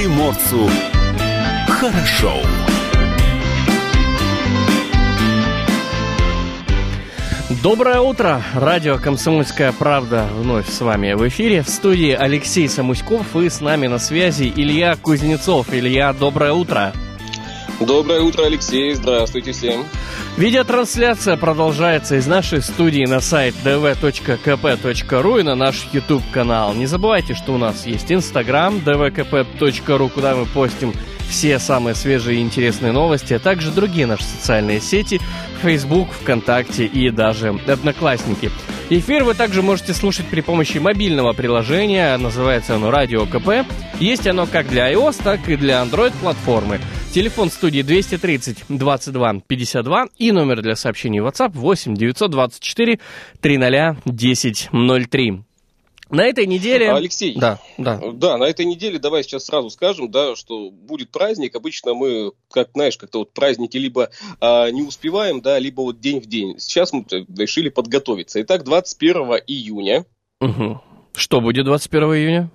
приморцу хорошо. Доброе утро! Радио «Комсомольская правда» вновь с вами в эфире. В студии Алексей Самуськов и с нами на связи Илья Кузнецов. Илья, доброе утро! Доброе утро, Алексей. Здравствуйте всем. Видеотрансляция продолжается из нашей студии на сайт dv.kp.ru и на наш YouTube-канал. Не забывайте, что у нас есть Instagram dvkp.ru, куда мы постим все самые свежие и интересные новости, а также другие наши социальные сети, Facebook, ВКонтакте и даже Одноклассники. Эфир вы также можете слушать при помощи мобильного приложения, называется оно Радио КП. Есть оно как для iOS, так и для Android-платформы. Телефон студии 230 22 52 и номер для сообщений WhatsApp 8 924 300 10 03. На этой неделе... Алексей, да, да. да, на этой неделе давай сейчас сразу скажем, да, что будет праздник. Обычно мы, как знаешь, как-то вот праздники либо а, не успеваем, да, либо вот день в день. Сейчас мы решили подготовиться. Итак, 21 июня. Угу. Что будет 21 июня?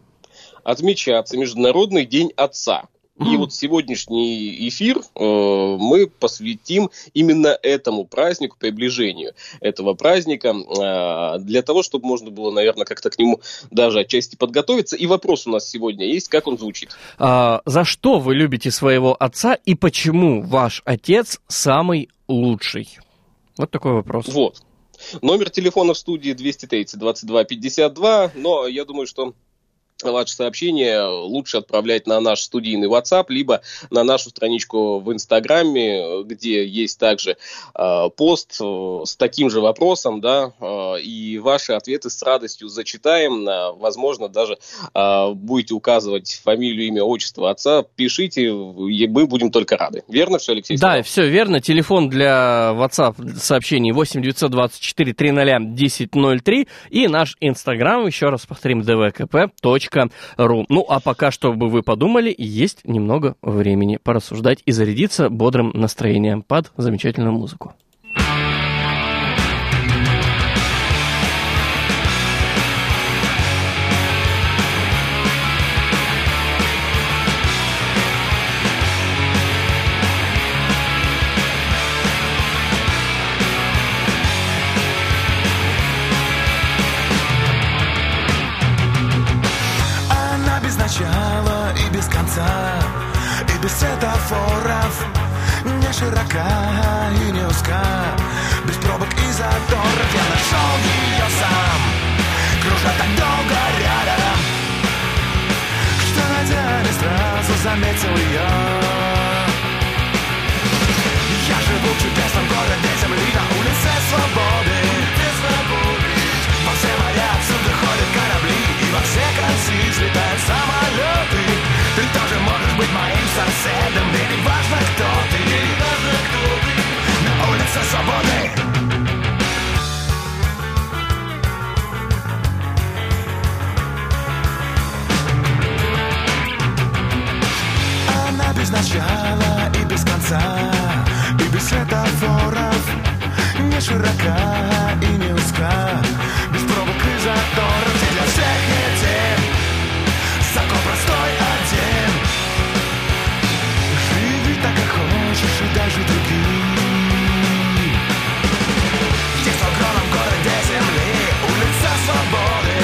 Отмечаться Международный день отца. И вот сегодняшний эфир э, мы посвятим именно этому празднику, приближению этого праздника, э, для того, чтобы можно было, наверное, как-то к нему даже отчасти подготовиться. И вопрос у нас сегодня есть, как он звучит. А, за что вы любите своего отца и почему ваш отец самый лучший? Вот такой вопрос. Вот. Номер телефона в студии 230 22 52, но я думаю, что ваши сообщения лучше отправлять на наш студийный WhatsApp, либо на нашу страничку в Инстаграме, где есть также э, пост э, с таким же вопросом, да, э, и ваши ответы с радостью зачитаем, э, возможно, даже э, будете указывать фамилию, имя, отчество отца, пишите, и мы будем только рады. Верно все, Алексей? Да, все верно. Телефон для WhatsApp сообщений 8 924 300 1003 и наш Инстаграм, еще раз повторим, dvkp ру. Ну, а пока, чтобы вы подумали, есть немного времени порассуждать и зарядиться бодрым настроением под замечательную музыку. Начала и без конца И без светофоров Не широка и не узка Без пробок и заторов. Я нашел ее сам Кружа так долго рядом Что на сразу заметил ее Я живу в чудесном городе земли На улице свободы. Во все моря отсюда ходят корабли И во все концы тоже можешь быть моим соседом Мне не важно, кто ты. На улице свободы. Она без начала и без конца И без светофоров Не широка и не узка Без пробок и заторов. Где для всех день Закон простой так, как хочешь И даже другим Здесь в огромном земли Улица свободы.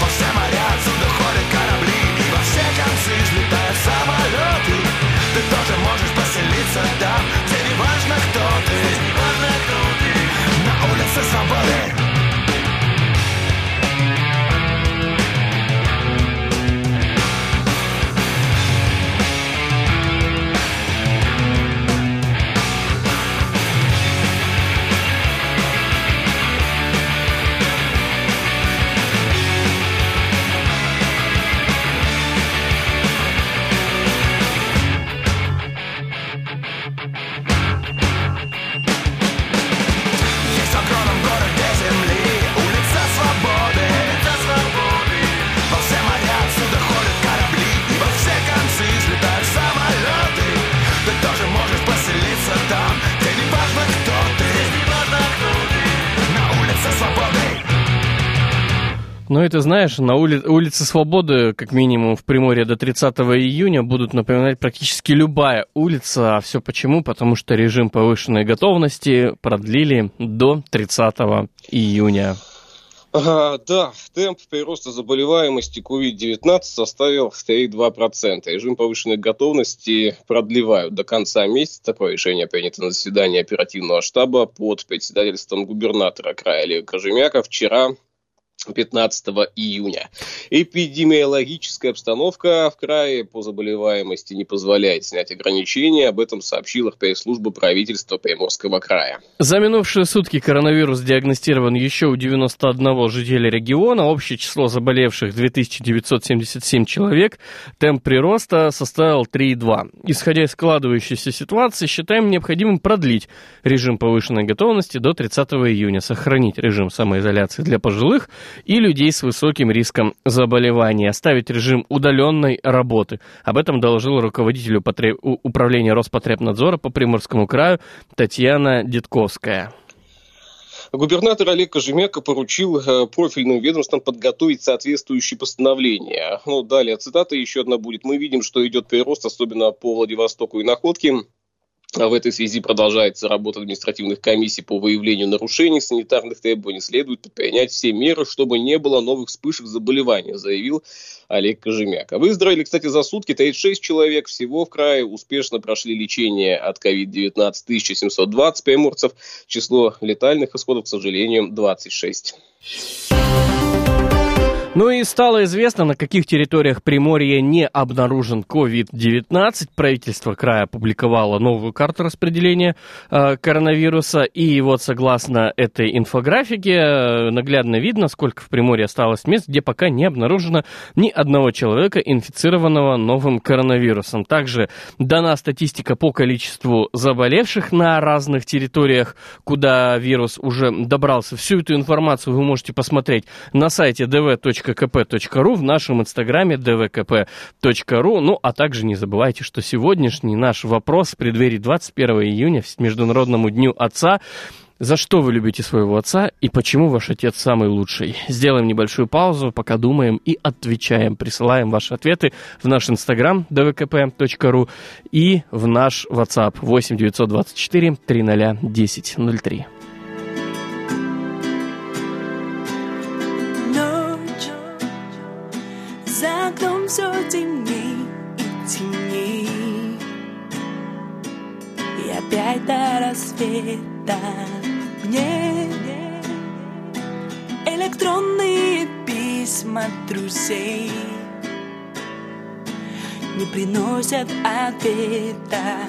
Во все моря отсюда ходят корабли во все концы взлетают самолеты. Ты тоже можешь поселиться там Ну ты знаешь, на ули... улице Свободы, как минимум в Приморье до 30 июня, будут напоминать практически любая улица. А все почему? Потому что режим повышенной готовности продлили до 30 июня. А, да, темп прироста заболеваемости COVID-19 составил 3,2%. Режим повышенной готовности продлевают до конца месяца. Такое решение принято на заседании оперативного штаба под председательством губернатора края Олега Кожемяка вчера 15 июня. Эпидемиологическая обстановка в крае по заболеваемости не позволяет снять ограничения. Об этом сообщила пресс-служба правительства Приморского края. За минувшие сутки коронавирус диагностирован еще у 91 жителя региона. Общее число заболевших 2977 человек. Темп прироста составил 3,2. Исходя из складывающейся ситуации, считаем необходимым продлить режим повышенной готовности до 30 июня, сохранить режим самоизоляции для пожилых – и людей с высоким риском заболевания, оставить режим удаленной работы. Об этом доложил руководитель управления Роспотребнадзора по Приморскому краю Татьяна Дедковская. Губернатор Олег Кожемяка поручил э, профильным ведомствам подготовить соответствующие постановления. Ну, далее цитата еще одна будет. Мы видим, что идет прирост, особенно по Владивостоку и Находке. В этой связи продолжается работа административных комиссий по выявлению нарушений санитарных требований. Следует предпринять все меры, чтобы не было новых вспышек заболевания, заявил Олег Кожемяк. А выздоровели, кстати, за сутки 36 человек всего в крае успешно прошли лечение от COVID-19 1720 приморцев. Число летальных исходов, к сожалению, 26. Ну и стало известно, на каких территориях Приморья не обнаружен COVID-19. Правительство края опубликовало новую карту распределения э, коронавируса. И вот согласно этой инфографике э, наглядно видно, сколько в Приморье осталось мест, где пока не обнаружено ни одного человека, инфицированного новым коронавирусом. Также дана статистика по количеству заболевших на разных территориях, куда вирус уже добрался. Всю эту информацию вы можете посмотреть на сайте dv dvkp.ru, в нашем инстаграме dvkp.ru. Ну, а также не забывайте, что сегодняшний наш вопрос в преддверии 21 июня, Международному дню отца, за что вы любите своего отца и почему ваш отец самый лучший? Сделаем небольшую паузу, пока думаем и отвечаем. Присылаем ваши ответы в наш инстаграм dvkp.ru и в наш WhatsApp 8 924 300 1003. все темней и темней И опять до рассвета мне Электронные письма друзей Не приносят ответа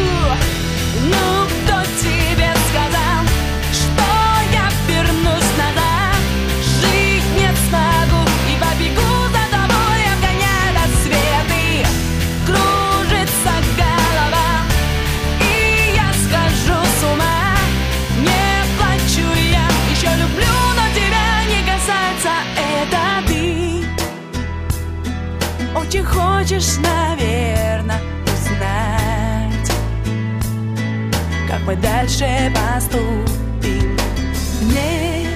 хочешь, наверное, узнать Как мы дальше поступим. Не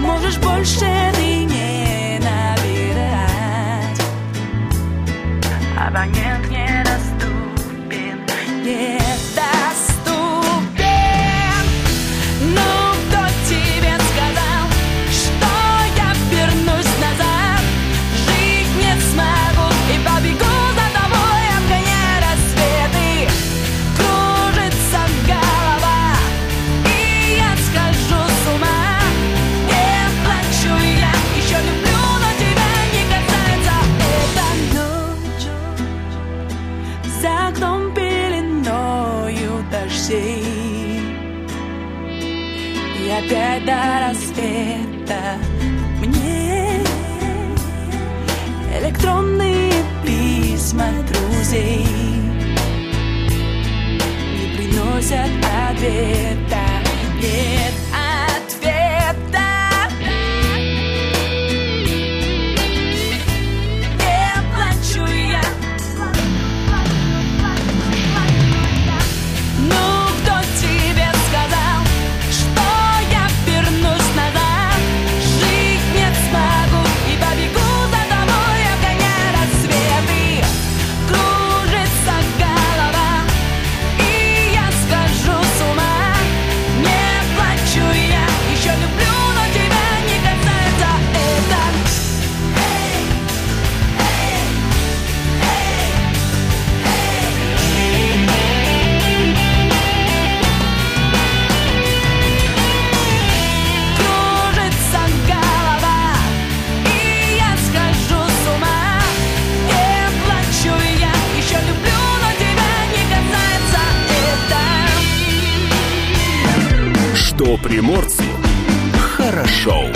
можешь больше Что приморцу хорошо.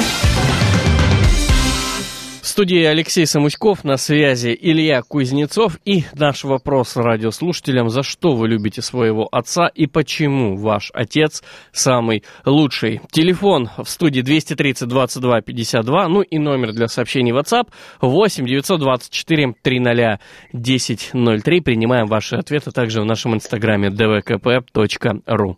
В студии Алексей Самуськов, на связи Илья Кузнецов и наш вопрос радиослушателям, за что вы любите своего отца и почему ваш отец самый лучший. Телефон в студии 230 22 52, ну и номер для сообщений WhatsApp 8 924 300 1003. Принимаем ваши ответы также в нашем инстаграме dvkp.ru.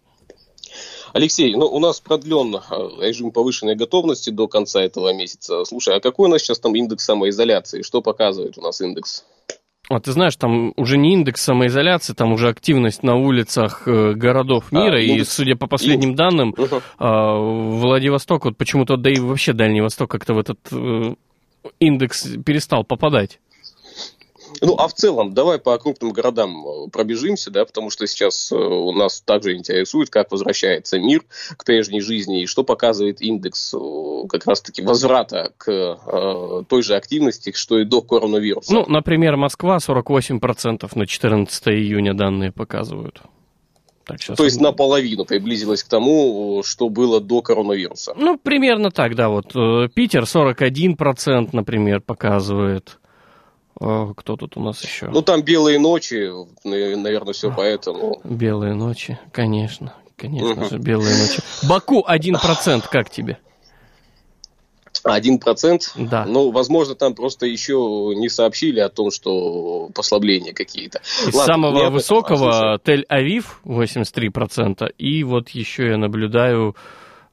Алексей, ну у нас продлен э, режим повышенной готовности до конца этого месяца. Слушай, а какой у нас сейчас там индекс самоизоляции? Что показывает у нас индекс? А ты знаешь, там уже не индекс самоизоляции, там уже активность на улицах э, городов А, мира. и, индекс- судя по последним данным, Мгм. а, Владивосток, вот почему-то, да и вообще Дальний Восток как-то в этот э, индекс перестал попадать. Ну, а в целом, давай по крупным городам э, пробежимся, да, потому что сейчас э, у нас также интересует, как возвращается мир к прежней жизни и что показывает индекс э, как раз-таки возврата к э, той же активности, что и до коронавируса. Ну, например, Москва 48% на 14 июня данные показывают. Так, сейчас То есть наполовину приблизилась к тому, что было до коронавируса. Ну, примерно так, да. Вот Питер 41%, например, показывает. Э, Кто тут у нас еще? Ну, там белые ночи, наверное, все поэтому. Белые ночи, конечно. Конечно же, белые ночи. Баку 1%, как тебе? Один процент. Да. Ну, возможно, там просто еще не сообщили о том, что послабления какие-то. Из Ладно, самого а высокого Тель-Авив 83%, и вот еще я наблюдаю...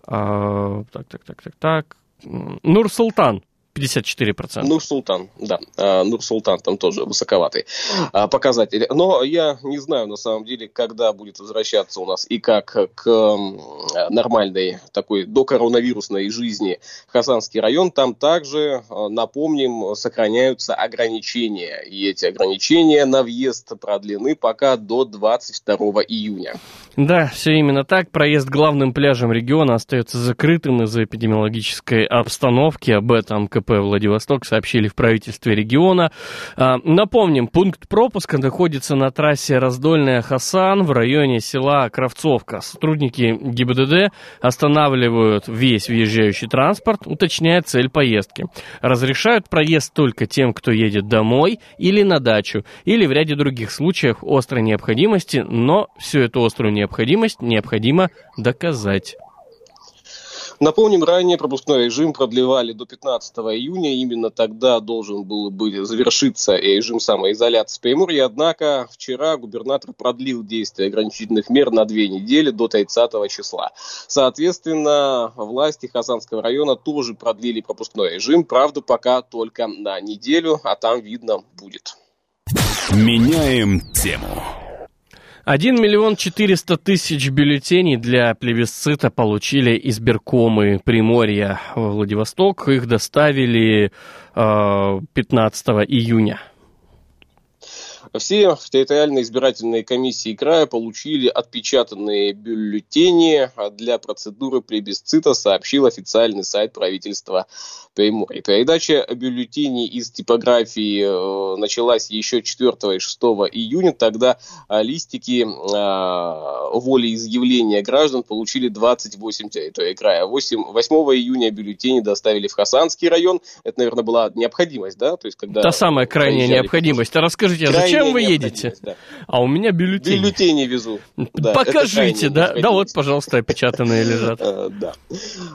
а, так, так, так, так, так. Нур-Султан 54%. Нур-Султан, да. А, Нур-Султан там тоже высоковатый а, показатель. Но я не знаю, на самом деле, когда будет возвращаться у нас и как к нормальной такой докоронавирусной жизни Хасанский район. Там также, а, напомним, сохраняются ограничения. И эти ограничения на въезд продлены пока до 22 июня. Да, все именно так. Проезд главным пляжем региона остается закрытым из-за эпидемиологической обстановки. Об этом КП Владивосток сообщили в правительстве региона. А, Напомним, пункт пропуска находится на трассе Раздольная-Хасан в районе села Кравцовка. Сотрудники ГИБДД останавливают весь въезжающий транспорт, уточняя цель поездки. Разрешают проезд только тем, кто едет домой или на дачу, или в ряде других случаев острой необходимости, но всю эту острую необходимость необходимо доказать. Напомним, ранее пропускной режим продлевали до 15 июня. Именно тогда должен был бы завершиться режим самоизоляции в Приморье. Однако вчера губернатор продлил действие ограничительных мер на две недели до 30 числа. Соответственно, власти Хасанского района тоже продлили пропускной режим. Правда, пока только на неделю, а там видно будет. Меняем тему. 1 миллион 400 тысяч бюллетеней для плебисцита получили избиркомы Приморья Владивосток. Их доставили э, 15 июня. Все в территориальной избирательной комиссии края получили отпечатанные бюллетени для процедуры плебисцита, сообщил официальный сайт правительства Приморья. Передача бюллетеней из типографии э, началась еще 4 и 6 июня. Тогда а, листики а, волеизъявления граждан получили 28 территорий края. 8, 8 июня бюллетени доставили в Хасанский район. Это, наверное, была необходимость, да? То есть, когда Та самая крайняя необходимость. А расскажите, а Крайняя зачем вы едете? да. А у меня бюллетень. Бюллетени везу. Да, Покажите, да? Да, вот, пожалуйста, опечатанные лежат. Э, Да.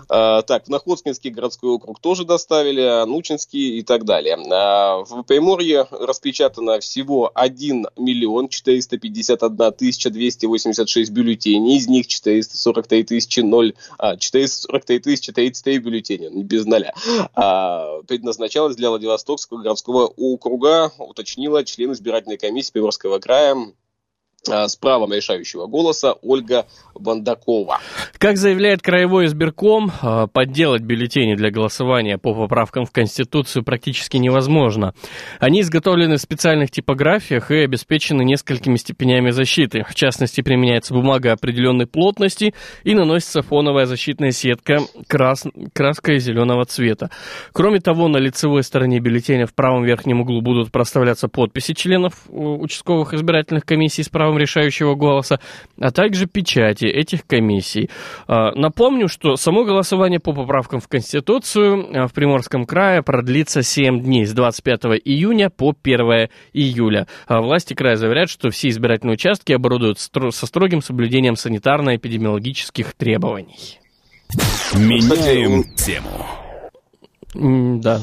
А, Так, в Находкинский городской округ тоже доставили, Анучинский и так далее. А, В Приморье распечатано всего 1 миллион 451 тысяча 286 бюллетеней, из них 443 тысячи 0, а, 443 тысячи 33 бюллетеня, не без ноля. А, Предназначалось для Владивостокского городского округа, уточнила член избирательной комиссии Приморского края с правом решающего голоса Ольга Бандакова. Как заявляет Краевой избирком, э, подделать бюллетени для голосования по поправкам в Конституцию практически невозможно. Они изготовлены в специальных типографиях и обеспечены несколькими степенями защиты. В частности, применяется бумага определенной плотности и наносится фоновая защитная сетка крас... краской зеленого цвета. Кроме того, на лицевой стороне бюллетеня в правом верхнем углу будут проставляться подписи членов э, участковых избирательных комиссий с правом решающего голоса, а также печати этих комиссий. А, Напомню, что само голосование по поправкам в Конституцию а, в Приморском крае продлится 7 дней с 25 июня по 1 июля. А Власти края заверяют, что все избирательные участки оборудуют со строгим соблюдением санитарно-эпидемиологических требований. Меняем тему. Да.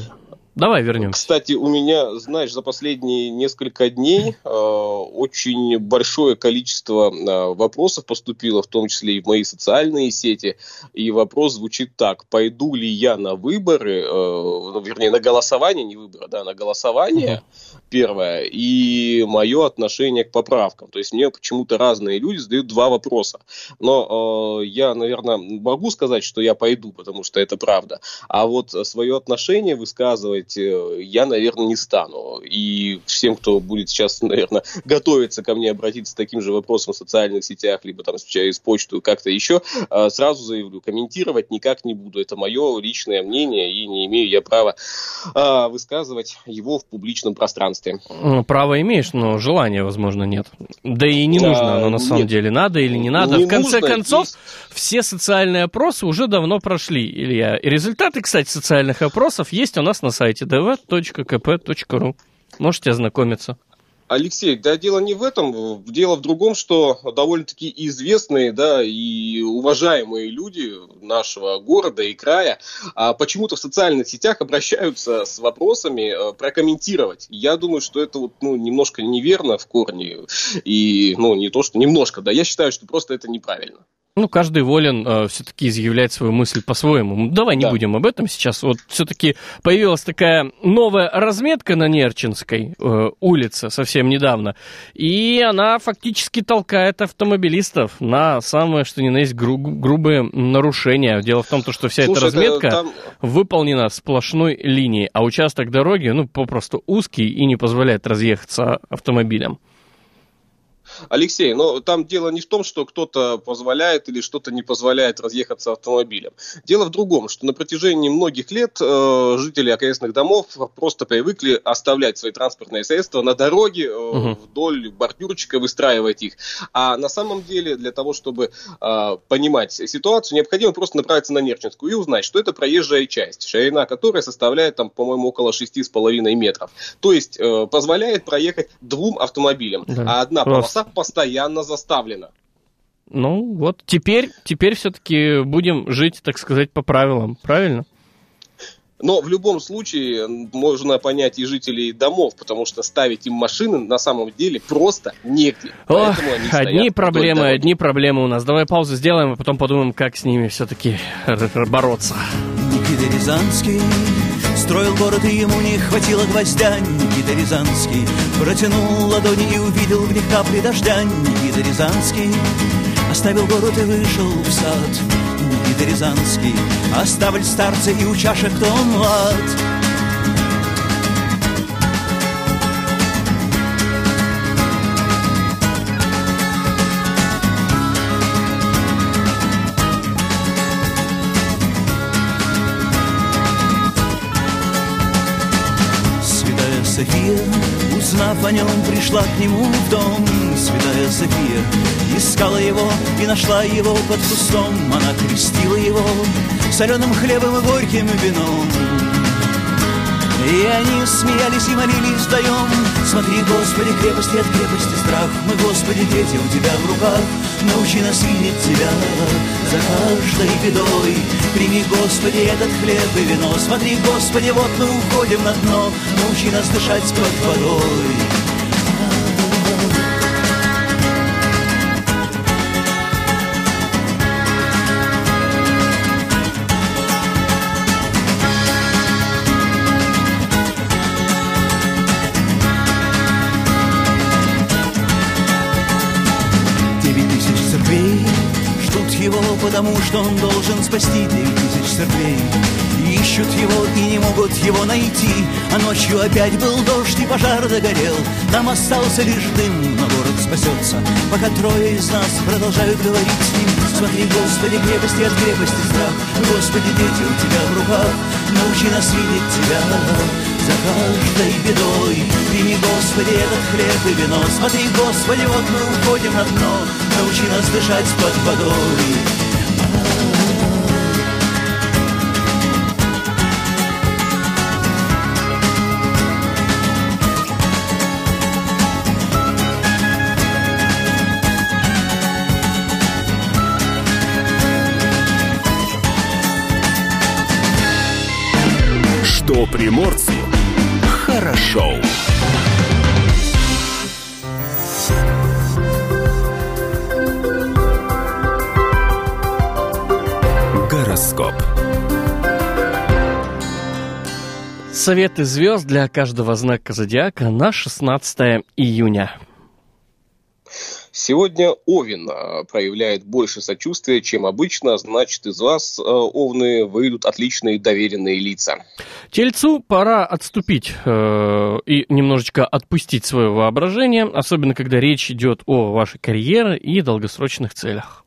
Давай вернемся. Кстати, у меня, знаешь, за последние несколько дней э, очень большое количество э, вопросов поступило, в том числе и в мои социальные сети. И вопрос звучит так: пойду ли я на выборы, э, ну, вернее, на голосование, не выборы, да, на голосование первое, и мое отношение к поправкам. То есть мне почему-то разные люди задают два вопроса. Но э, я, наверное, могу сказать, что я пойду, потому что это правда. А вот свое отношение высказывать э, я, наверное, не стану. И всем, кто будет сейчас, наверное, готовиться ко мне обратиться с таким же вопросом в социальных сетях, либо там через почту, как-то еще, э, сразу заявлю, комментировать никак не буду. Это мое личное мнение, и не имею я права э, высказывать его в публичном пространстве. Ну, Право имеешь, но желания, возможно, нет. Да и не нужно А, оно на самом нет. деле. Надо или не надо. Не в конце нужно, концов, есть- все социальные опросы уже давно прошли, Илья. И результаты, кстати, социальных опросов есть у нас на сайте dv.kp.ru. Можете ознакомиться. Алексей, да дело не в этом, дело в другом, что довольно-таки известные, да, и уважаемые люди нашего города и края а, почему-то в социальных сетях обращаются с вопросами э, прокомментировать. Я думаю, что это вот, ну, немножко неверно в корне, и, ну, не то, что немножко, да, я считаю, что просто это неправильно. Ну, каждый волен все-таки изъявлять свою мысль по-своему. Давай не Да. будем об этом сейчас. Вот все-таки появилась такая новая разметка на Нерчинской э, улице совсем недавно. И она фактически толкает автомобилистов на самое, что ни на есть, гру- грубые нарушения. Дело в том, то, что вся Слушай, эта разметка это там- выполнена сплошной линией, а участок дороги, ну, попросту узкий и не позволяет разъехаться автомобилям. Алексей, но там дело не в том, что кто-то позволяет или что-то не позволяет разъехаться автомобилем. Дело в другом, что на протяжении многих лет э, жители окрестных домов просто привыкли оставлять свои транспортные средства на дороге э, Мгм. вдоль бордюрчика, выстраивать их. А на самом деле для того, чтобы э, понимать ситуацию, необходимо просто направиться на Нерчинскую и узнать, что это проезжая часть, ширина которой составляет, там, по-моему, около 6,5 метров. То есть э, позволяет проехать двум автомобилям, Да, а одна просто. Постоянно заставлена. Ну, вот теперь, теперь все-таки будем жить, так сказать, по правилам, правильно? Но в любом случае можно понять и жителей домов, потому что ставить им машины на самом деле просто негде. Ох, одни проблемы, одни проблемы у нас. Давай паузу сделаем, а потом подумаем, как с ними все-таки бороться. Никита Рязанский Строил город, и ему не хватило гвоздя. Никита Рязанский Протянул ладони и увидел в них капли дождя. Никита Рязанский Оставил город и вышел в сад. Никита Рязанский Оставль старца и у чашек том лад София, узнав о нем, пришла к нему в дом. Святая София искала его и нашла его под кустом. Она крестила его соленым хлебом и горьким вином. И они смеялись и молились вдвоем. Смотри, Господи, крепости от крепости страх. Мы, Господи, дети у Тебя в руках. Научи нас видеть Тебя за каждой бедой. Прими, Господи, этот хлеб и вино. Смотри, Господи, вот мы уходим на дно. Научи нас дышать под водой потому что он должен спасти девять тысяч церквей. И ищут его и не могут его найти, а ночью опять был дождь и пожар догорел. Там остался лишь дым, но город спасется, пока трое из нас продолжают говорить с ним. Смотри, Господи, крепости от крепости страх, Господи, дети у Тебя в руках, научи нас видеть Тебя за каждой бедой. Прими, Господи, этот хлеб и вино. Смотри, Господи, вот мы уходим на дно. Научи нас дышать под водой. Приморцу хорошо. Гороскоп. Советы звезд для каждого знака зодиака на 16 июня. Сегодня Овен э, проявляет больше сочувствия, чем обычно, значит, из вас, э, Овны, выйдут отличные доверенные лица. Тельцу пора отступить э, и немножечко отпустить свое воображение, особенно когда речь идет о вашей карьере и долгосрочных целях.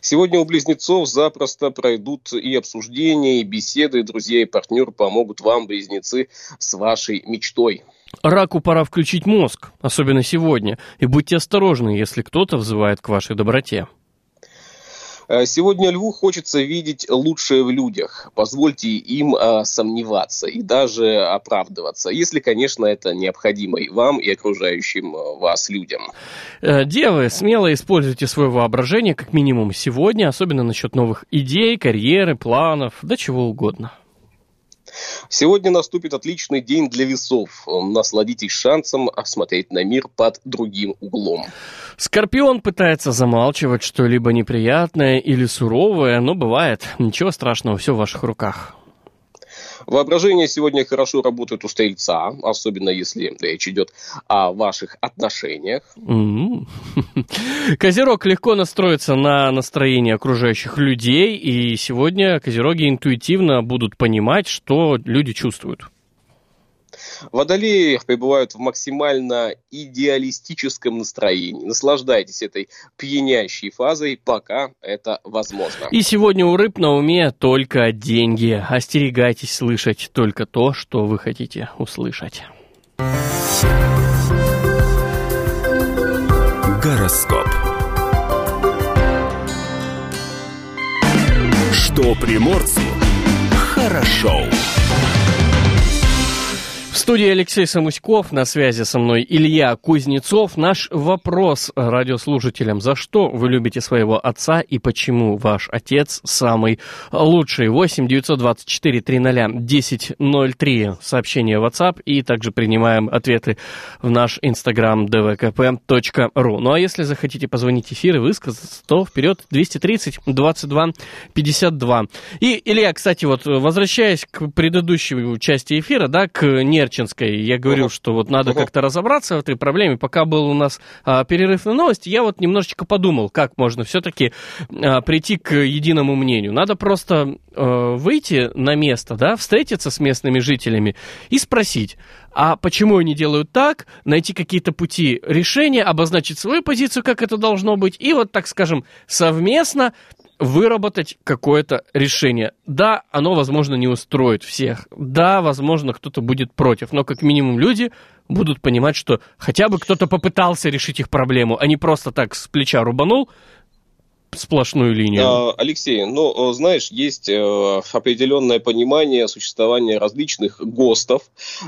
Сегодня у близнецов запросто пройдут и обсуждения, и беседы, друзья и партнеры помогут вам, близнецы, с вашей мечтой. Раку пора включить мозг, особенно сегодня, и будьте осторожны, если кто-то взывает к вашей доброте. Э, Сегодня льву хочется видеть лучшее в людях. Позвольте им э, сомневаться и даже оправдываться, если, конечно, это необходимо и вам, и окружающим э, вас людям. Э, Девы, смело используйте свое воображение, как минимум сегодня, особенно насчет новых идей, карьеры, планов, да чего угодно. Сегодня наступит отличный день для весов. Насладитесь шансом осмотреть на мир под другим углом. Скорпион пытается замалчивать что-либо неприятное или суровое, но бывает. Ничего страшного, все в ваших руках. Воображение сегодня хорошо работает у стрельца, особенно если речь идет о ваших отношениях. М. Козерог легко настроится на настроение окружающих людей, и сегодня козероги интуитивно будут понимать, что люди чувствуют. Водолеи пребывают в максимально идеалистическом настроении. Наслаждайтесь этой пьянящей фазой, пока это возможно. И сегодня у рыб на уме только деньги. Остерегайтесь слышать только то, что вы хотите услышать. Гороскоп. Что приморцу хорошо. В студии Алексей Самуськов, на связи со мной Илья Кузнецов. Наш вопрос радиослушателям. За что вы любите своего отца и почему ваш отец самый лучший? 8 924 300 1003 сообщение в WhatsApp и также принимаем ответы в наш инстаграм dvkp.ru. Ну а если захотите позвонить в эфир и высказаться, то вперед 230 22 52. И, Илья, кстати, вот возвращаясь к предыдущей части эфира, да, к Нерчинской, я говорил, Мгм. что вот надо Мгм. как-то разобраться в этой проблеме. Пока был у нас а, перерыв на новости, я вот немножечко подумал, как можно все-таки прийти к единому мнению. Надо просто э, выйти на место, да, встретиться с местными жителями и спросить, а почему они делают так, найти какие-то пути решения, обозначить свою позицию, как это должно быть, и вот, так скажем, совместно выработать какое-то решение. Да, оно, возможно, не устроит всех. Да, возможно, кто-то будет против. Но как минимум люди будут понимать, что хотя бы кто-то попытался решить их проблему, а не просто так с плеча рубанул сплошную линию. А, Алексей, ну, э, знаешь, есть э, определенное понимание существования различных ГОСТов,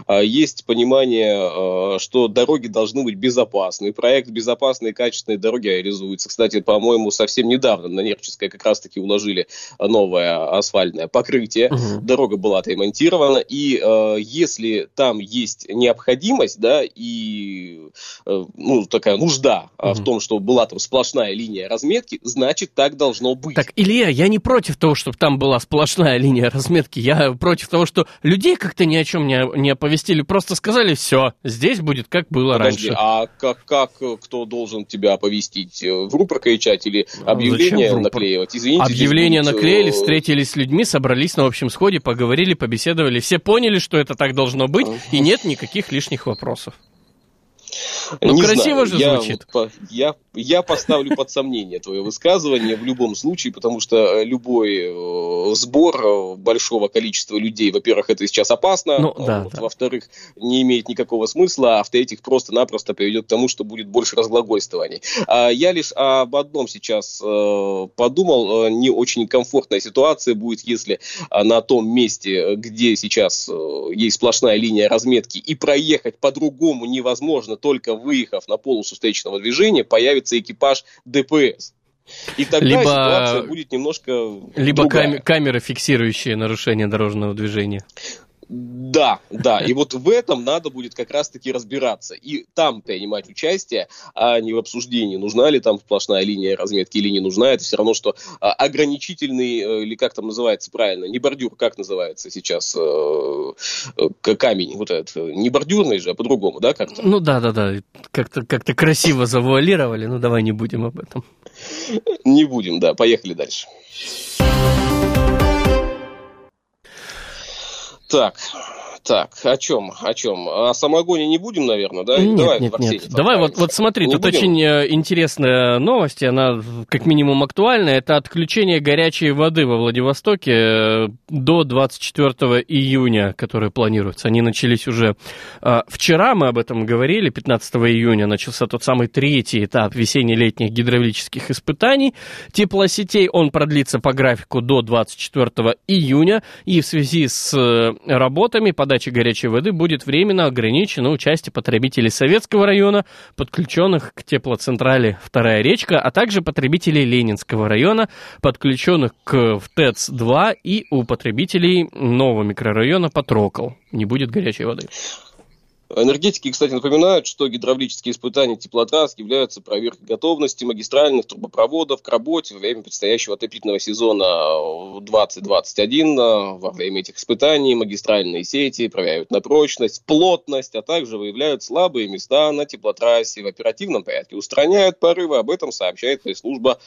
а, есть понимание, э, что дороги должны быть безопасны. Проект «Безопасные и качественные дороги» реализуется. Кстати, по-моему, совсем недавно на Нерчинской как раз-таки уложили новое асфальтное покрытие. Мгм. Дорога была отремонтирована, и если там есть необходимость, да, и ну, такая нужда а, в том, что была там сплошная линия разметки, значит, так должно быть. Так, Илья, я не против того, чтобы там была сплошная линия разметки. Я против того, что людей как-то ни о чем не, не оповестили. Просто сказали, все, здесь будет как было Подожди, раньше. а как, как э, кто должен тебя оповестить? Э, В рупор кричать или А объявление рупор? наклеивать? Извините, Объявление будет, наклеили, э, встретились с людьми, собрались на общем сходе, поговорили, побеседовали. Все поняли, что это так должно быть, и нет никаких лишних вопросов. Ну, не красиво знаю, же я звучит. вот я, я поставлю под сомнение твое высказывание в любом случае, потому что э, любой э, сбор э, большого количества людей, во-первых, это сейчас опасно, Ну, а да, вот, да. во-вторых, не имеет никакого смысла, а в-третьих, просто-напросто приведет к тому, что будет больше разглагольствований. А я лишь об одном сейчас подумал, не очень комфортная ситуация будет, если на том месте, где сейчас есть сплошная линия разметки, и проехать по-другому невозможно, только выехав на полосу встречного движения, появится экипаж ДПС. И тогда Либо- ситуация будет немножко Либо другая. кам- камеры, фиксирующие нарушение дорожного движения. Да, да. И вот в этом надо будет как раз-таки разбираться. И там принимать участие, а не в обсуждении, нужна ли там сплошная линия разметки или не нужна. Это все равно, что а, ограничительный, э, или как там называется правильно, не бордюр, как называется сейчас, э, э, камень, вот этот, не бордюрный же, а по-другому, да, как-то? Ну да, да, да. Как-то как красиво завуалировали. Ну давай не будем об этом. Не будем, да, поехали дальше. Так, так, о чем, о чем? О самогоне не будем, наверное, да? Нет, Давай, нет, нет. Давай вот, вот смотри, Не тут будем? очень э, интересная новость, она как минимум актуальна. Это отключение горячей воды во Владивостоке э, до 24 июня, которые планируются. Они начались уже э, вчера, мы об этом говорили, 15 июня начался тот самый третий этап весенне-летних гидравлических испытаний теплосетей. Он продлится по графику до 24 июня, и в связи с работами подачи горячей воды будет временно ограничено участие потребителей Советского района, подключенных к теплоцентрали «Вторая речка», а также потребителей Ленинского района, подключенных к в ТЭЦ-2 и у потребителей нового микрорайона Патрокол. Не будет горячей воды. Энергетики, кстати, напоминают, что гидравлические испытания теплотрасс являются проверкой готовности магистральных трубопроводов к работе во время предстоящего отопительного сезона 2021. Во время этих испытаний магистральные сети проверяют на прочность, плотность, а также выявляют слабые места на теплотрассе. В оперативном порядке устраняют порывы. Об этом сообщает пресс-служба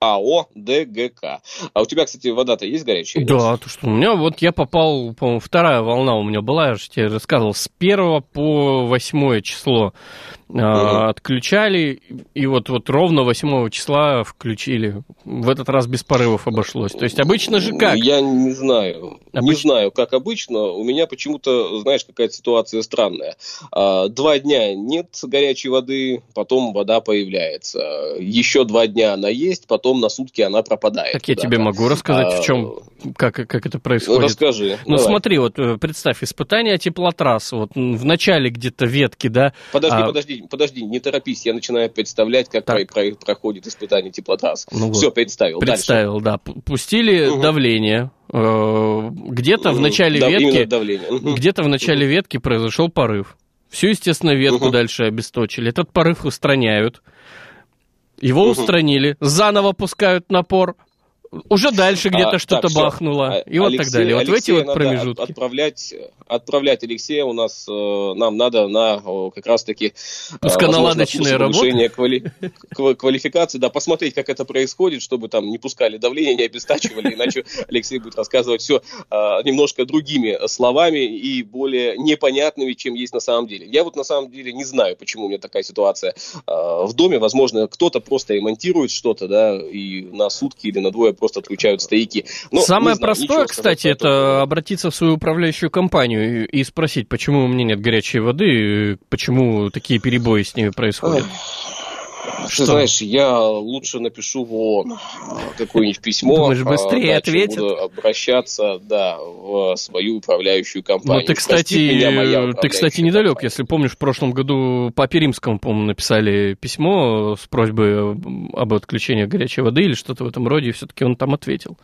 АО ДГК. А у тебя, кстати, вода-то есть горячая? Да, то что у меня вот я попал, по-моему, вторая волна у меня была, я же тебе рассказывал, с 1 по 8 число Мгм. отключали, и вот, вот ровно 8 числа включили. В этот раз без порывов обошлось. То есть обычно же как? Я не знаю. Не Обыч- знаю, как обычно. У меня почему-то, знаешь, какая-то ситуация странная. А, Два дня нет горячей воды, потом вода появляется. Еще два дня она есть, потом на сутки она пропадает. Так я тебе могу рассказать, А, в чем, как, как это происходит. расскажи. Ну давай. смотри, вот э, представь, испытание теплотрасс, вот в начале где-то ветки, да, Подожди, а- подожди, подожди, не торопись. Я начинаю представлять, как про- про- проходит испытание теплотрасс. Ну вот. Все, представил. Дальше. представил, да, п- пустили Мгм. давление, э, где-то в начале Да, ветки. Мгм. Где-то в начале ветки произошел порыв. Всю, естественно, ветку Мгм. дальше обесточили. Этот порыв устраняют. Его Мгм. устранили. Заново пускают напор. Уже дальше где-то А, что-то бахнуло. А, и вот так далее. Вот в эти Алексея вот промежутки. от- Отправлять, отправлять Алексея у нас, э, нам надо на о, как раз-таки э, возможно, курсы работы? квали- квалификации, да, посмотреть, как это происходит, чтобы там не пускали давление, не обестачивали, иначе Алексей будет рассказывать все немножко другими словами и более непонятными, чем есть на самом деле. Я вот на самом деле не знаю, почему у меня такая ситуация э, в доме. Возможно, кто-то просто ремонтирует что-то, да, и на сутки или на двое просто отключают стояки. Но, Самое не знаю, простое, кстати, это обратиться в свою управляющую компанию и спросить, почему у меня нет горячей воды, почему такие перебои с ними происходят. Ты Что? знаешь, я лучше напишу в ООН какое-нибудь письмо. Думаешь, а быстрее дальше ответят? буду обращаться, да, в свою управляющую компанию. Ну, ты, кстати, меня ты, кстати, недалек. компания. Если помнишь, в прошлом году Папе Римскому, по-моему, написали письмо с просьбой об- отключении горячей воды или что-то в этом роде, и все-таки он там ответил.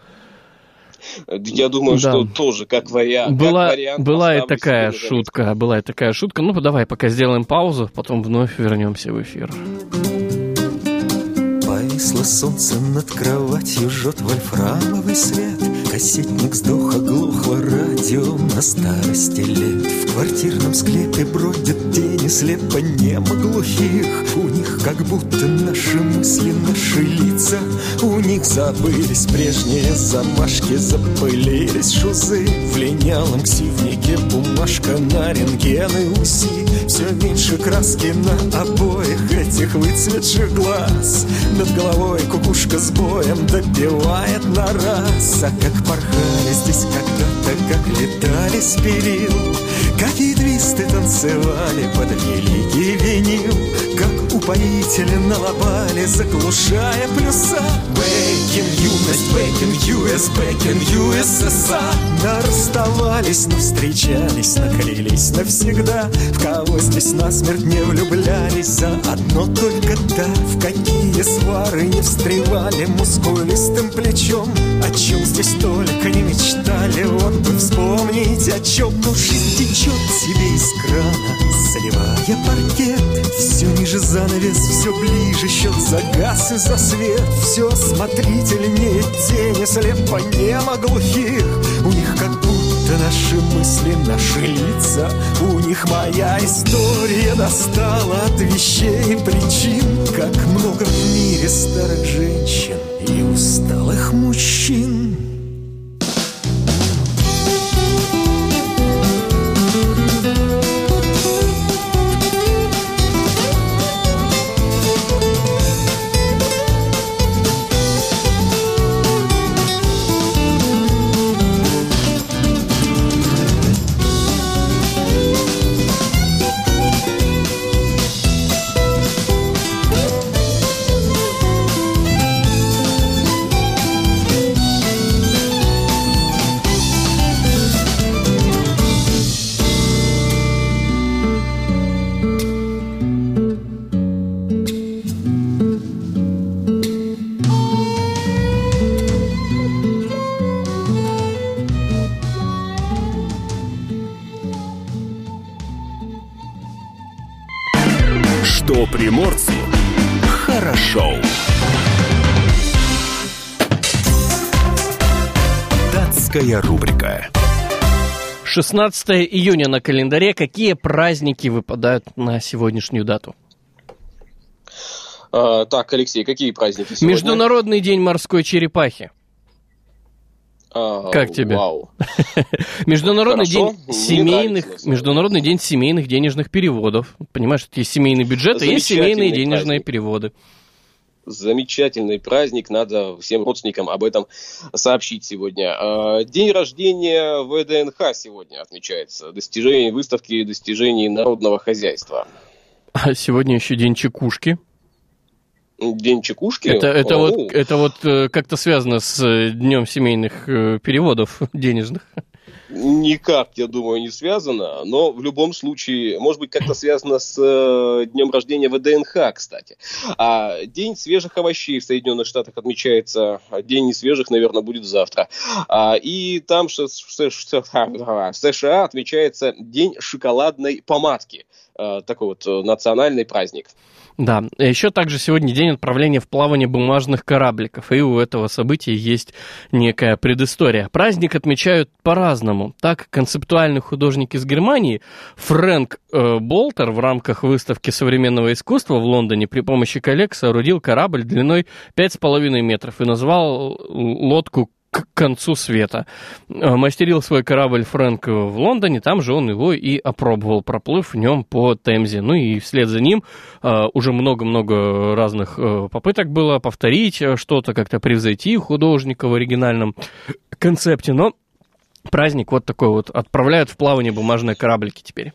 Я думаю, Да. что тоже как вариант. как была вариант была и такая шутка, была и такая шутка. Ну, давай пока сделаем паузу, потом вновь вернемся в эфир. Повисло солнце над кроватью, жжет вольфрамовый свет Кассетник сдох, оглохло радио на старости лет. В квартирном склепе бродят тени слепо немо глухих. У них как будто наши мысли, наши лица. У них забылись прежние замашки, запылились шузы. В линялом ксивнике бумажка на рентген и УСИ Все меньше краски на обоих этих выцветших глаз. Над головой кукушка с боем добивает на раз. А как порхали здесь когда-то, как летали с перил Какие твисты танцевали под великий винил Как упоительно лобали, заглушая плюса. Бэкин юность, бэкин US, бэкин USSR Но расставались, но встречались, наклялись навсегда. В кого здесь насмерть не влюблялись За одно только да, в какие свары не встревали Мускулистым плечом, о чем здесь только не мечтали. Вот бы вспомнить, о чем, но жизнь течет себе из крана Заливая паркет, все ниже занавес, все ближе Счет за газ и за свет, все смотрительнее Тени слепо немо глухих. У них как будто наши мысли, наши лица. У них моя история достала от вещей и причин. Как много в мире старых женщин и усталых мужчин 16 июня на календаре. Какие праздники выпадают на сегодняшнюю дату? А, так, Алексей, какие праздники сегодня? Международный день морской черепахи. А, Как тебе? Вау. Международный Хорошо. день семейных, нравится, Международный день семейных денежных переводов. Понимаешь, что есть семейный бюджет, а есть семейные денежные праздник. переводы. Замечательный праздник, надо всем родственникам об этом сообщить сегодня. А, День рождения ВДНХ сегодня отмечается. Достижение выставки достижений народного хозяйства. А сегодня еще день чекушки. День чекушки. Это, это О, вот, это вот э, как-то связано с э, днем семейных э, переводов денежных. Никак, я думаю, не связано, но в любом случае, может быть, как-то связано с э, днем рождения ВДНХ, кстати. А День свежих овощей в Соединенных Штатах отмечается, День несвежих, наверное, будет завтра. А, и там в США отмечается День шоколадной помадки. Э, такой вот э, национальный праздник. Да, еще также сегодня день отправления в плавание бумажных корабликов, и у этого события есть некая предыстория. Праздник отмечают по-разному. Так, концептуальный художник из Германии Фрэнк э, Болтер в рамках выставки современного искусства в Лондоне при помощи коллег соорудил корабль длиной 5,5 метров и назвал лодку к концу света. Э, Мастерил свой корабль Фрэнк в Лондоне, там же он его и опробовал, проплыв в нем по Темзе. Ну и вслед за ним э, уже много-много разных э, попыток было повторить что-то, как-то превзойти художника в оригинальном концепте, но праздник вот такой вот. Отправляют в плавание бумажные кораблики теперь.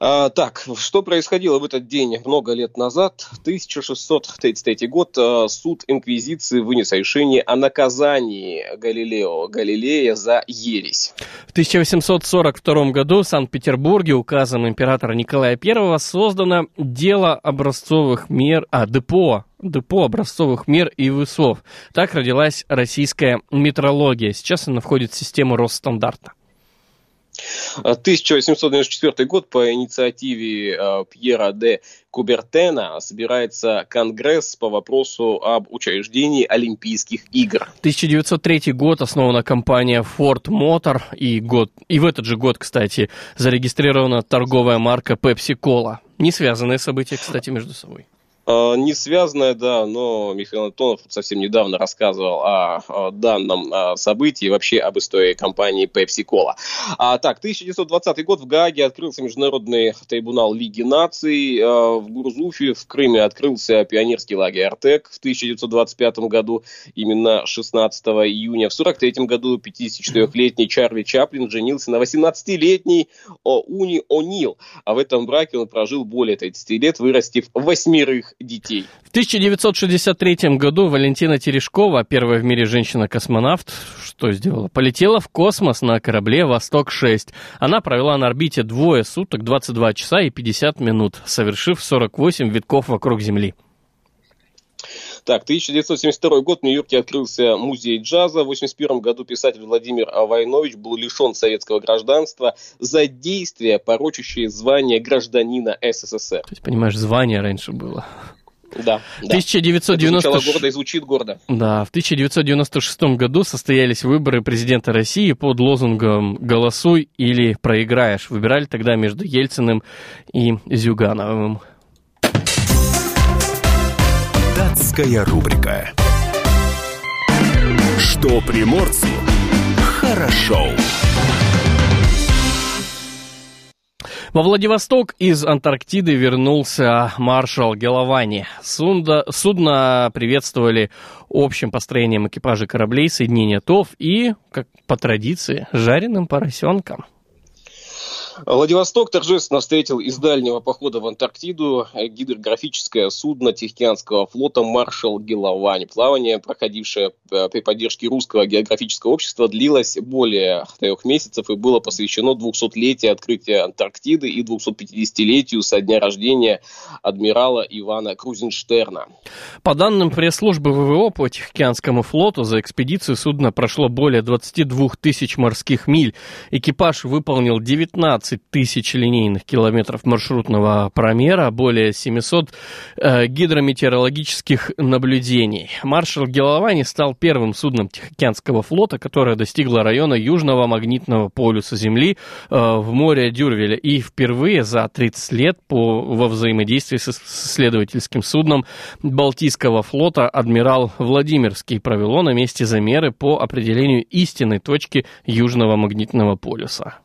А, так, что происходило в этот день много лет назад? 1633 год. а, Суд Инквизиции вынес решение о наказании Галилео Галилея за ересь. В 1842 году в Санкт-Петербурге указом императора Николая I создано дело образцовых мер, а, депо, депо образцовых мер и весов. Так родилась российская метрология. Сейчас она входит в систему Росстандарта. А, 1894 год по инициативе а, Пьера де Кубертена собирается Конгресс по вопросу об учреждении Олимпийских игр. 1903 год основана компания Ford Motor, и, год, и в этот же год, кстати, зарегистрирована торговая марка Pepsi Cola. Не связанные события, кстати, между собой. А, Не связанное, да, но Михаил Антонов совсем недавно рассказывал о, данном а, событии, вообще об истории компании Pepsi Cola. А, так, 1920 год в Гааге открылся Международный трибунал Лиги наций. А, в Гурзуфе в Крыме открылся пионерский лагерь Артек в 1925 году, именно 16 июня. В 1943 году 54-летний Чарли Чаплин женился на 18-летней Уни О'Нил. А в этом браке он прожил более 30 лет, вырастив восьмерых детей. В 1963 году Валентина Терешкова, первая в мире женщина-космонавт, что сделала? Полетела в космос на корабле «Восток-6». Она провела на орбите двое суток, 22 часа и 50 минут, совершив 48 витков вокруг Земли. Так, 1972 год в Нью-Йорке открылся музей джаза. В 1981 году писатель Владимир Войнович был лишен советского гражданства за действия, порочащие звание гражданина СССР. То есть, понимаешь, звание раньше было. Да, да. 1990... Это гордо и звучит гордо. Да, в 1996 году состоялись выборы президента России под лозунгом «Голосуй или проиграешь». Выбирали тогда между Ельциным и Зюгановым. Датская рубрика. Что приморцу хорошо. Во Владивосток из Антарктиды вернулся маршал Геловани. Сунда- судно приветствовали общим построением экипажа кораблей соединения ТОВ и, как по традиции, жареным поросенком. Владивосток торжественно встретил из дальнего похода в Антарктиду гидрографическое судно Тихоокеанского флота «Маршал Геловань». Плавание, проходившее э, при поддержке русского географического общества, длилось более трех месяцев и было посвящено 200-летию открытия Антарктиды и 250-летию со дня рождения адмирала Ивана Крузенштерна. По данным пресс-службы ВВО по Тихоокеанскому флоту, за экспедицию судно прошло более 22 тысяч морских миль. Экипаж выполнил 19 тысяч линейных километров маршрутного промера, более 700 э, гидрометеорологических наблюдений. Маршал Геловани стал первым судном Тихоокеанского флота, которое достигло района Южного магнитного полюса Земли э, в море Дюрвеля и впервые за 30 лет по, во взаимодействии с исследовательским судном Балтийского флота адмирал Владимирский провело на месте замеры по определению истинной точки Южного магнитного полюса.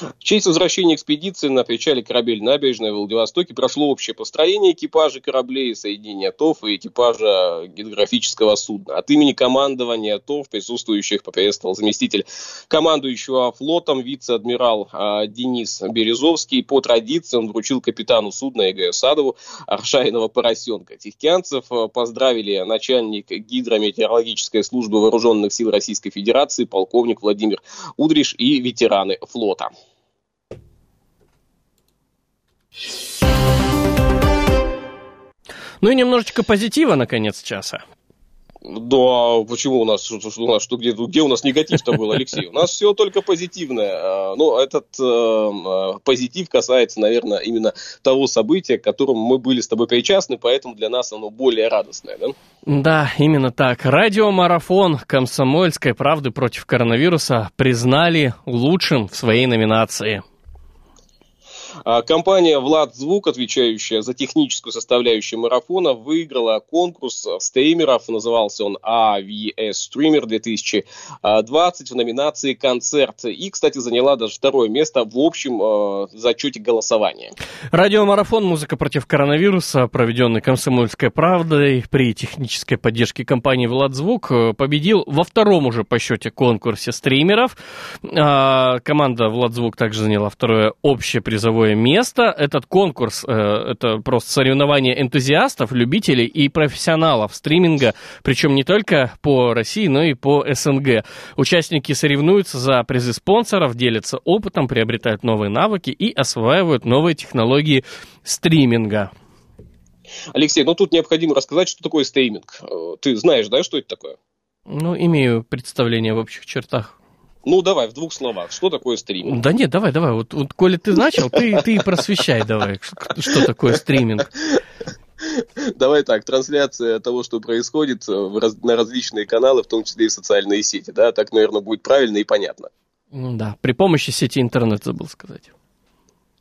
В честь возвращения экспедиции на причале корабель «Набережная» в Владивостоке прошло общее построение экипажа кораблей, соединения ТОВ и экипажа гидрографического судна. От имени командования ТОВ присутствующих поприветствовал заместитель командующего флотом вице-адмирал а, Денис Березовский. По традиции он вручил капитану судна Игорю Садову аршайного поросенка. Тихоокеанцев а, поздравили начальник гидрометеорологической службы вооруженных сил Российской Федерации полковник Владимир Удриш и ветераны флота. Ну и немножечко позитива на конец часа. Да, почему у нас, у нас, что где, где у нас негатив-то был, Алексей? У нас все только позитивное. А, Но этот э, позитив касается, наверное, именно того события, к которому мы были с тобой причастны, поэтому для нас оно более радостное, да? Да, именно так. Радиомарафон «Комсомольской правды против коронавируса» признали лучшим в своей номинации. А, Компания «Влад Звук», отвечающая за техническую составляющую марафона, выиграла конкурс стримеров. Назывался он AVS Streamer 2020 в номинации «Концерт». И, кстати, заняла даже второе место в общем э, зачете голосования. Радиомарафон «Музыка против коронавируса», проведенный «Комсомольской правдой» при технической поддержке компании «Владзвук», э, победил во втором уже по счете конкурсе стримеров. А, Команда «Владзвук» также заняла второе общее призовое место. Этот конкурс э, – это просто соревнование энтузиастов, любителей и профессионалов стриминга, причем не только по России, но и по СНГ. Участники соревнуются за призы спонсоров, делятся опытом, приобретают новые навыки и осваивают новые технологии стриминга. Алексей, ну тут необходимо рассказать, что такое стриминг. Э, Ты знаешь, да, что это такое? Ну, имею представление в общих чертах. Ну, давай, в двух словах. Что такое стриминг? Да нет, давай, давай. Вот, вот коли ты начал, ты, ты просвещай давай, что такое стриминг. Давай так, трансляция того, что происходит э, на различные каналы, в том числе и социальные сети, да, так, наверное, будет правильно и понятно. Ну да, при помощи сети интернет забыл сказать.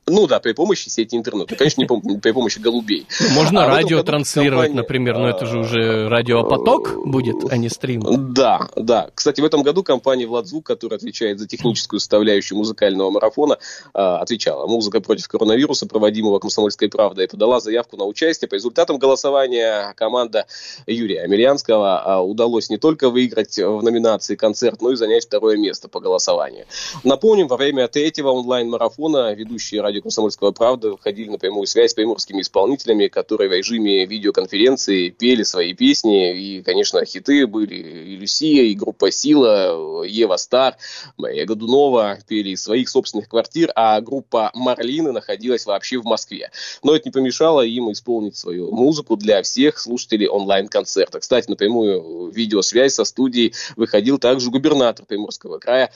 Ну да, при помощи сети интернета. Конечно, не пом- при помощи голубей. Можно А радио транслировать, компания, например, но это же а, уже радиопоток будет, а не стрим. Да, да. Кстати, в этом году компания «Владзвук», которая отвечает за техническую составляющую музыкального марафона, а, отвечала «Музыка против коронавируса», проводимого «Комсомольской правдой», подала заявку на участие. По результатам голосования команда Юрия Амельянского а, удалось не только выиграть в номинации «Концерт», но и занять второе место по голосованию. Напомним, во время третьего онлайн-марафона ведущие радио «Комсомольского правды» выходили на прямую связь с приморскими исполнителями, которые в режиме видеоконференции пели свои песни. И, конечно, хиты были и Люсия, и группа «Сила», Ева Стар, Мария Годунова пели из своих собственных квартир, а группа «Марлины» находилась вообще в Москве. Но это не помешало им исполнить свою музыку для всех слушателей онлайн-концерта. Кстати, напрямую видеосвязь со студией выходил также губернатор Приморского края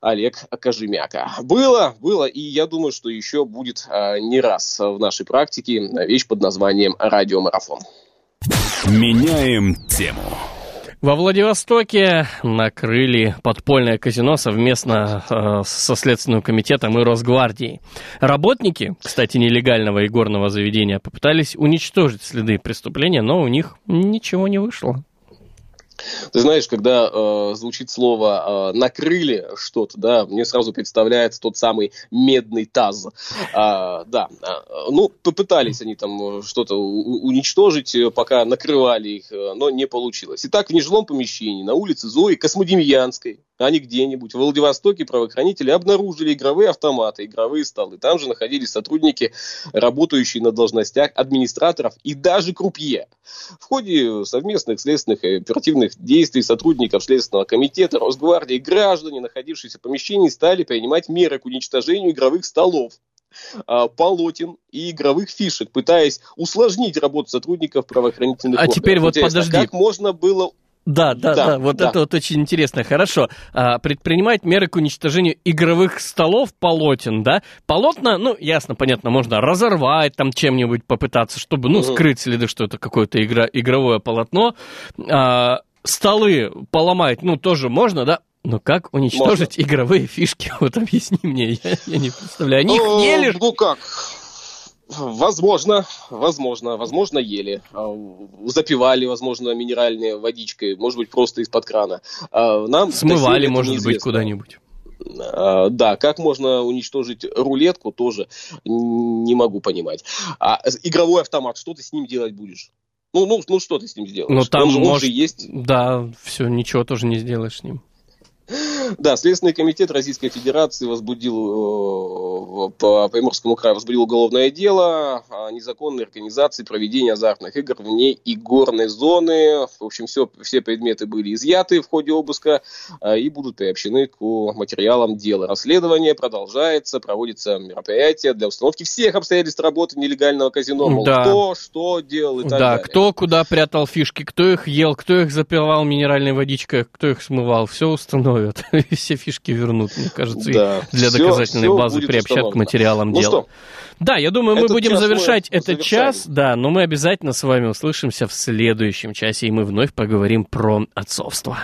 Олег Кожемяка. Было, было, и я думаю, что еще будет а, не раз в нашей практике вещь под названием радиомарафон. Меняем тему. Во Владивостоке накрыли подпольное казино совместно э, со Следственным комитетом и Росгвардией. Работники, кстати, нелегального игорного заведения попытались уничтожить следы преступления, но у них ничего не вышло. Ты знаешь, когда э, звучит слово э, «накрыли» что-то, да, мне сразу представляется тот самый медный таз. А, да, а, ну, попытались они там что-то у- уничтожить, э, пока накрывали их, э, но не получилось. Итак, в нежилом помещении на улице Зои Космодемьянской, а не где-нибудь, в Владивостоке правоохранители обнаружили игровые автоматы, игровые столы. Там же находились сотрудники, работающие на должностях администраторов и даже крупье. В ходе совместных следственных и оперативных действий сотрудников Следственного комитета, Росгвардии, граждане, находившиеся в помещении, стали принимать меры к уничтожению игровых столов а, полотен и игровых фишек, пытаясь усложнить работу сотрудников правоохранительных А органов. теперь вот Интересно, подожди. Как можно было... Да, да, да, Да, вот да. это вот очень интересно. Хорошо. А, предпринимать меры к уничтожению игровых столов, полотен, да? Полотна, ну, ясно, понятно, можно разорвать там чем-нибудь, попытаться, чтобы, ну, скрыть следы, что это какое-то игра, игровое полотно. А, столы поломать, ну, тоже можно, да? Но как уничтожить игровые фишки? Вот объясни мне, я, я не представляю. Они их Э, ели? Ну как? Возможно, возможно, возможно, ели. А, Запивали, возможно, минеральной водичкой, может быть, просто из-под крана. А, Нам Смывали, может быть, куда-нибудь. А, Да, как можно уничтожить рулетку, тоже не могу понимать. А игровой автомат, что ты с ним делать будешь? Ну, ну, ну что ты с ним сделаешь? Ну, там он, же, он может- же есть. Да, все, ничего тоже не сделаешь с ним. Да, Следственный комитет Российской Федерации возбудил э, по Приморскому краю возбудил уголовное дело о незаконной организации проведения азартных игр вне игорной зоны. В общем, все, все предметы были изъяты в ходе обыска э, и будут приобщены к материалам дела. Расследование продолжается, проводится мероприятие для установки всех обстоятельств работы нелегального казино. Мол, Да. кто что делал и так да, далее. кто куда прятал фишки, кто их ел, кто их запивал минеральной водичкой, кто их смывал, все установят. Все фишки вернут, мне кажется, и Да, для всё- доказательной всё базы приобщат к установлено. материалам Ну дела. что, Да, я думаю, мы Этот будем час мы завершать этот завершаем. час, да, но мы обязательно с вами услышимся в следующем часе, и мы вновь поговорим про отцовство.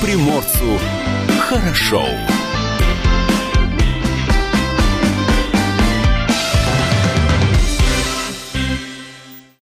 приморцу хорошо.